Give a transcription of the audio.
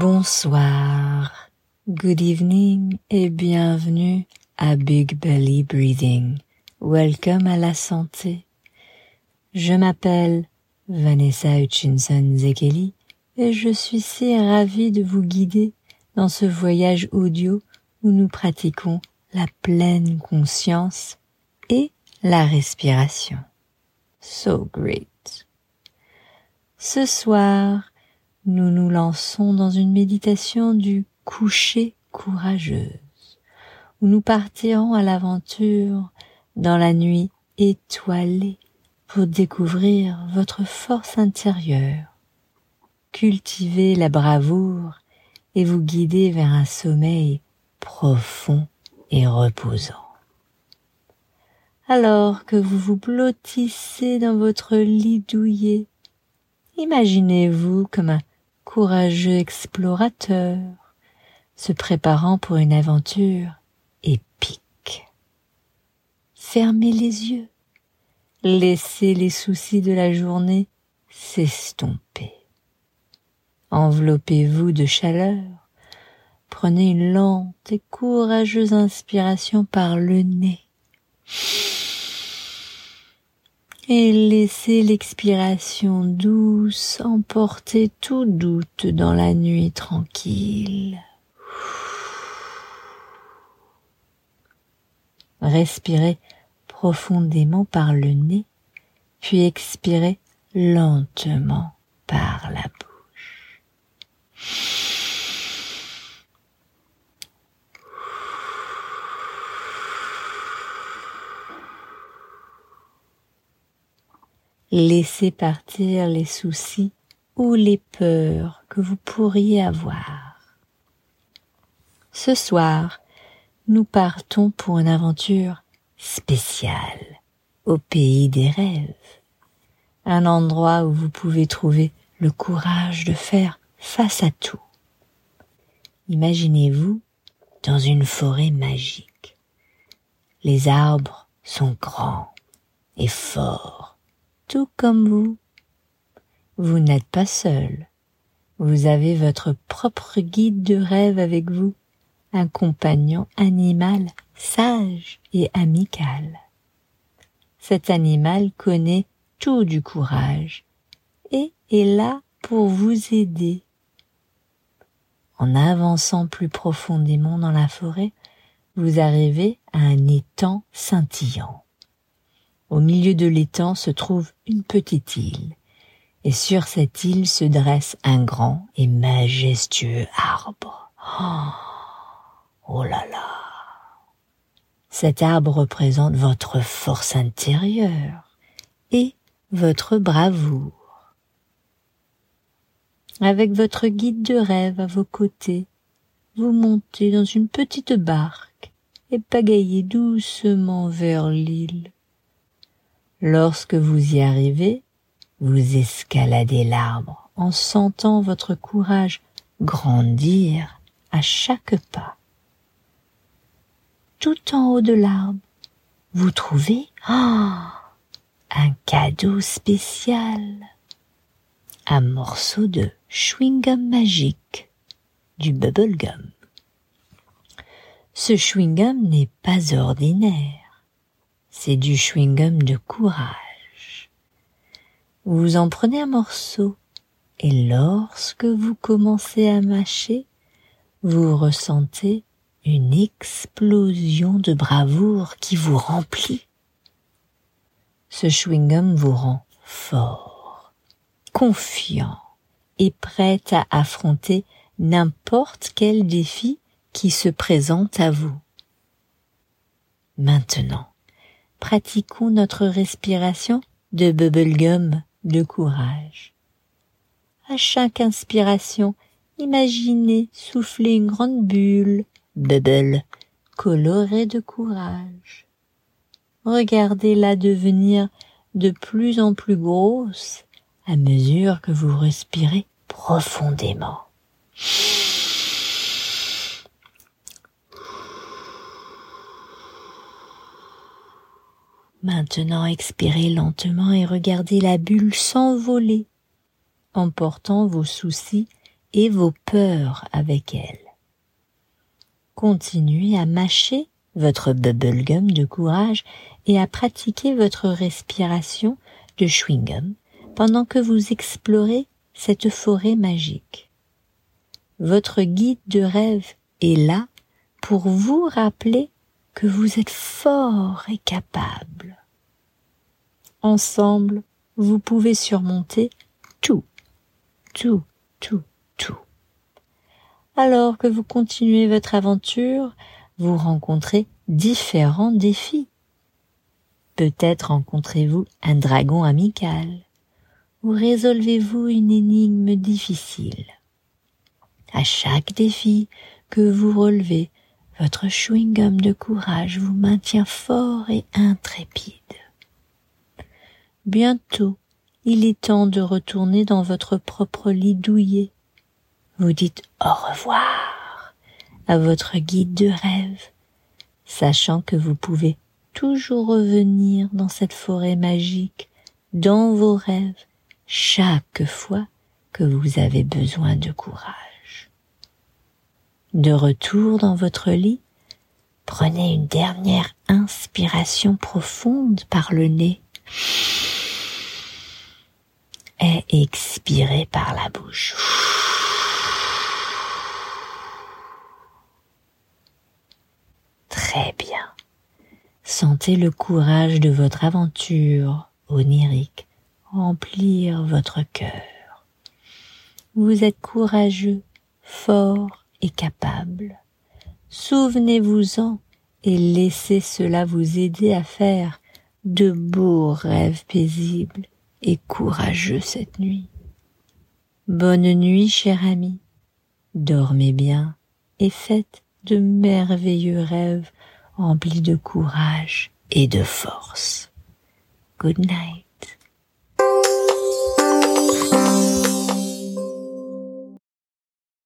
Bonsoir, good evening et bienvenue à Big Belly Breathing. Welcome à la santé. Je m'appelle Vanessa Hutchinson Zekeli et je suis si ravie de vous guider dans ce voyage audio où nous pratiquons la pleine conscience et la respiration. So great. Ce soir, nous nous lançons dans une méditation du coucher courageuse, où nous partirons à l'aventure dans la nuit étoilée pour découvrir votre force intérieure, cultiver la bravoure et vous guider vers un sommeil profond et reposant. Alors que vous vous blottissez dans votre lit douillet, imaginez-vous comme un courageux explorateur se préparant pour une aventure épique. Fermez les yeux, laissez les soucis de la journée s'estomper. Enveloppez-vous de chaleur, prenez une lente et courageuse inspiration par le nez et laissez l'expiration douce emporter tout doute dans la nuit tranquille. Respirez profondément par le nez, puis expirez lentement par la bouche. Laissez partir les soucis ou les peurs que vous pourriez avoir. Ce soir, nous partons pour une aventure spéciale au pays des rêves, un endroit où vous pouvez trouver le courage de faire face à tout. Imaginez-vous dans une forêt magique. Les arbres sont grands et forts tout comme vous. Vous n'êtes pas seul. Vous avez votre propre guide de rêve avec vous, un compagnon animal sage et amical. Cet animal connaît tout du courage et est là pour vous aider. En avançant plus profondément dans la forêt, vous arrivez à un étang scintillant. Au milieu de l'étang se trouve une petite île, et sur cette île se dresse un grand et majestueux arbre. Oh, oh là là. Cet arbre représente votre force intérieure et votre bravoure. Avec votre guide de rêve à vos côtés, vous montez dans une petite barque et pagayez doucement vers l'île. Lorsque vous y arrivez, vous escaladez l'arbre en sentant votre courage grandir à chaque pas. Tout en haut de l'arbre, vous trouvez oh, un cadeau spécial, un morceau de chewing-gum magique, du bubble gum. Ce chewing-gum n'est pas ordinaire c'est du chewing-gum de courage. Vous en prenez un morceau et lorsque vous commencez à mâcher, vous ressentez une explosion de bravoure qui vous remplit. Ce chewing-gum vous rend fort, confiant et prêt à affronter n'importe quel défi qui se présente à vous. Maintenant, pratiquons notre respiration de bubblegum de courage. À chaque inspiration, imaginez souffler une grande bulle, bubble, colorée de courage. Regardez-la devenir de plus en plus grosse à mesure que vous respirez profondément. Maintenant expirez lentement et regardez la bulle s'envoler, emportant vos soucis et vos peurs avec elle. Continuez à mâcher votre bubblegum de courage et à pratiquer votre respiration de chewing-gum pendant que vous explorez cette forêt magique. Votre guide de rêve est là pour vous rappeler que vous êtes fort et capable. Ensemble, vous pouvez surmonter tout, tout, tout, tout. Alors que vous continuez votre aventure, vous rencontrez différents défis. Peut-être rencontrez-vous un dragon amical ou résolvez-vous une énigme difficile. À chaque défi que vous relevez, votre chewing-gum de courage vous maintient fort et intrépide. Bientôt, il est temps de retourner dans votre propre lit douillet. Vous dites au revoir à votre guide de rêve, sachant que vous pouvez toujours revenir dans cette forêt magique, dans vos rêves, chaque fois que vous avez besoin de courage. De retour dans votre lit, prenez une dernière inspiration profonde par le nez et expirez par la bouche. Très bien. Sentez le courage de votre aventure onirique remplir votre cœur. Vous êtes courageux, fort et capable. Souvenez-vous-en et laissez cela vous aider à faire de beaux rêves paisibles et courageux cette nuit. Bonne nuit, cher ami. Dormez bien et faites de merveilleux rêves remplis de courage et de force. Good night.